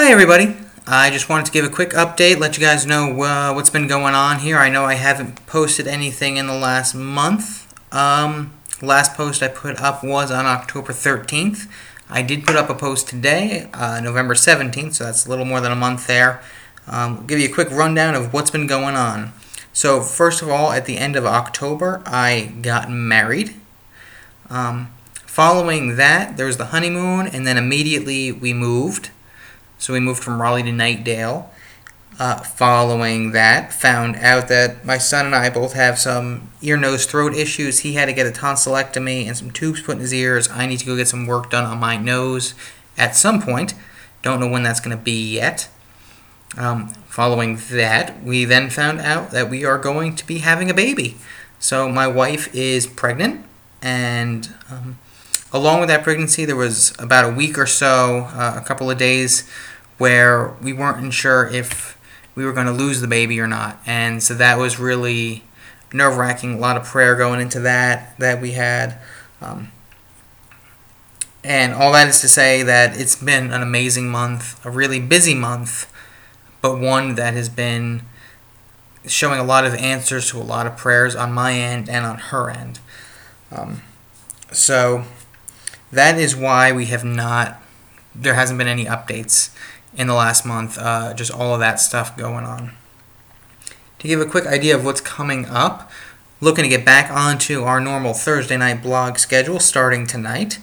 Hi, everybody. I just wanted to give a quick update, let you guys know uh, what's been going on here. I know I haven't posted anything in the last month. Um, last post I put up was on October 13th. I did put up a post today, uh, November 17th, so that's a little more than a month there. Um, give you a quick rundown of what's been going on. So, first of all, at the end of October, I got married. Um, following that, there was the honeymoon, and then immediately we moved. So we moved from Raleigh to Knightdale. Uh, following that, found out that my son and I both have some ear, nose, throat issues. He had to get a tonsillectomy and some tubes put in his ears. I need to go get some work done on my nose at some point. Don't know when that's going to be yet. Um, following that, we then found out that we are going to be having a baby. So my wife is pregnant, and um, along with that pregnancy, there was about a week or so, uh, a couple of days, where we weren't sure if we were going to lose the baby or not. And so that was really nerve wracking. A lot of prayer going into that that we had. Um, and all that is to say that it's been an amazing month, a really busy month, but one that has been showing a lot of answers to a lot of prayers on my end and on her end. Um, so that is why we have not, there hasn't been any updates in the last month. Uh, just all of that stuff going on. To give a quick idea of what's coming up, looking to get back onto our normal Thursday night blog schedule starting tonight.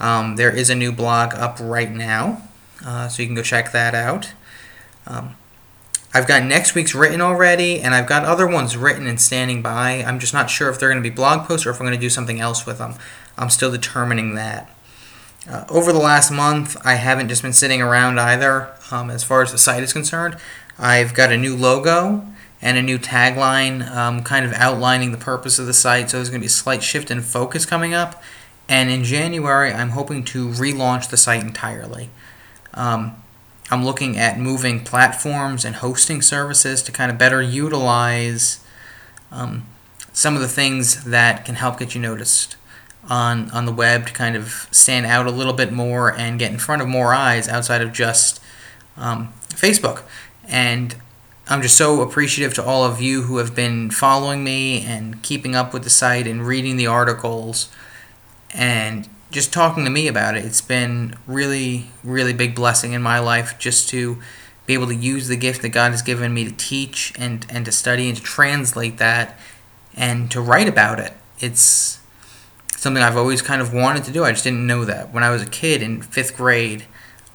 Um, there is a new blog up right now, uh, so you can go check that out. Um, I've got next week's written already, and I've got other ones written and standing by. I'm just not sure if they're going to be blog posts or if I'm going to do something else with them. I'm still determining that. Uh, over the last month, I haven't just been sitting around either. Um, as far as the site is concerned, I've got a new logo and a new tagline, um, kind of outlining the purpose of the site. So there's going to be a slight shift in focus coming up. And in January, I'm hoping to relaunch the site entirely. Um, I'm looking at moving platforms and hosting services to kind of better utilize um, some of the things that can help get you noticed on on the web to kind of stand out a little bit more and get in front of more eyes outside of just um, Facebook. And I'm just so appreciative to all of you who have been following me and keeping up with the site and reading the articles and just talking to me about it. It's been really, really big blessing in my life just to be able to use the gift that God has given me to teach and, and to study and to translate that and to write about it. It's something I've always kind of wanted to do. I just didn't know that. When I was a kid in fifth grade,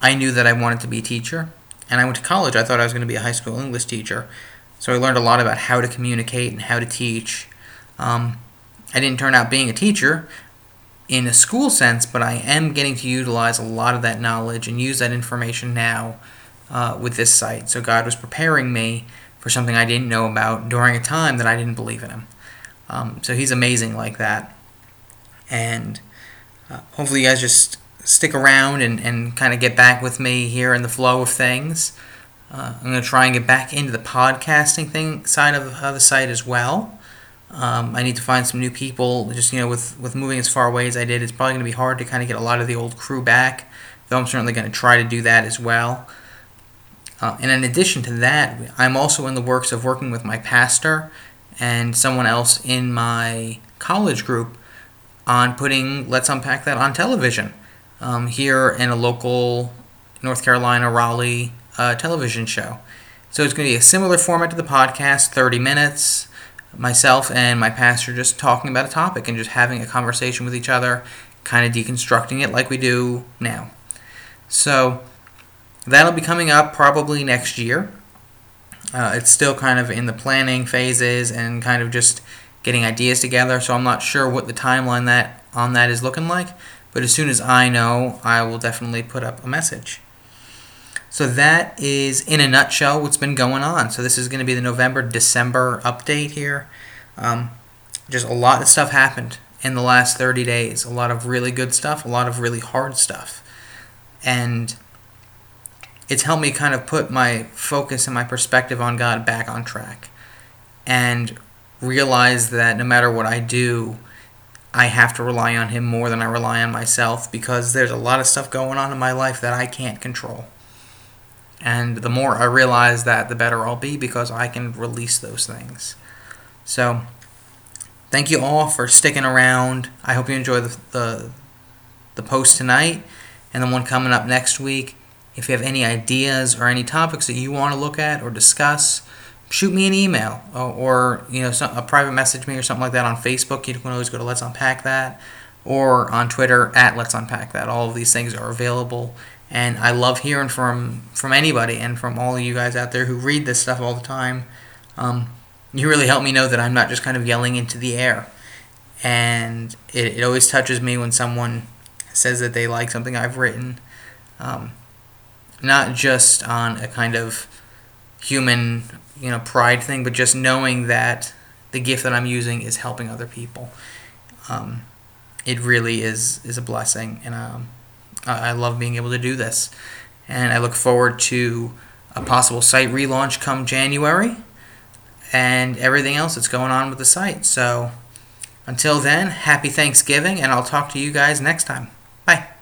I knew that I wanted to be a teacher. And I went to college, I thought I was going to be a high school English teacher. So I learned a lot about how to communicate and how to teach. Um, I didn't turn out being a teacher in a school sense, but I am getting to utilize a lot of that knowledge and use that information now uh, with this site. So God was preparing me for something I didn't know about during a time that I didn't believe in Him. Um, so He's amazing like that and uh, hopefully you guys just stick around and, and kind of get back with me here in the flow of things. Uh, I'm going to try and get back into the podcasting thing side of, of the site as well. Um, I need to find some new people. Just you know, with with moving as far away as I did, it's probably going to be hard to kind of get a lot of the old crew back. Though I'm certainly going to try to do that as well. Uh, and in addition to that, I'm also in the works of working with my pastor and someone else in my college group on putting Let's Unpack That on television um, here in a local North Carolina, Raleigh uh, television show. So it's going to be a similar format to the podcast 30 minutes. Myself and my pastor just talking about a topic and just having a conversation with each other, kind of deconstructing it like we do now. So that'll be coming up probably next year. Uh, it's still kind of in the planning phases and kind of just getting ideas together. So I'm not sure what the timeline that on that is looking like, but as soon as I know, I will definitely put up a message. So that is in a nutshell what's been going on. So this is going to be the November December update here. Um, just a lot of stuff happened in the last 30 days. A lot of really good stuff, a lot of really hard stuff. And it's helped me kind of put my focus and my perspective on God back on track. And realize that no matter what I do, I have to rely on him more than I rely on myself because there's a lot of stuff going on in my life that I can't control. And the more I realize that, the better I'll be because I can release those things. So, thank you all for sticking around. I hope you enjoy the, the, the post tonight and the one coming up next week. If you have any ideas or any topics that you want to look at or discuss, shoot me an email or, or you know some, a private message me or something like that on Facebook. You can always go to Let's Unpack That or on Twitter at Let's Unpack That. All of these things are available, and I love hearing from from anybody and from all of you guys out there who read this stuff all the time. Um, you really help me know that I'm not just kind of yelling into the air, and it, it always touches me when someone says that they like something I've written. Um, not just on a kind of human, you know, pride thing, but just knowing that the gift that I'm using is helping other people. Um, it really is is a blessing, and um, I love being able to do this. And I look forward to a possible site relaunch come January, and everything else that's going on with the site. So, until then, happy Thanksgiving, and I'll talk to you guys next time. Bye.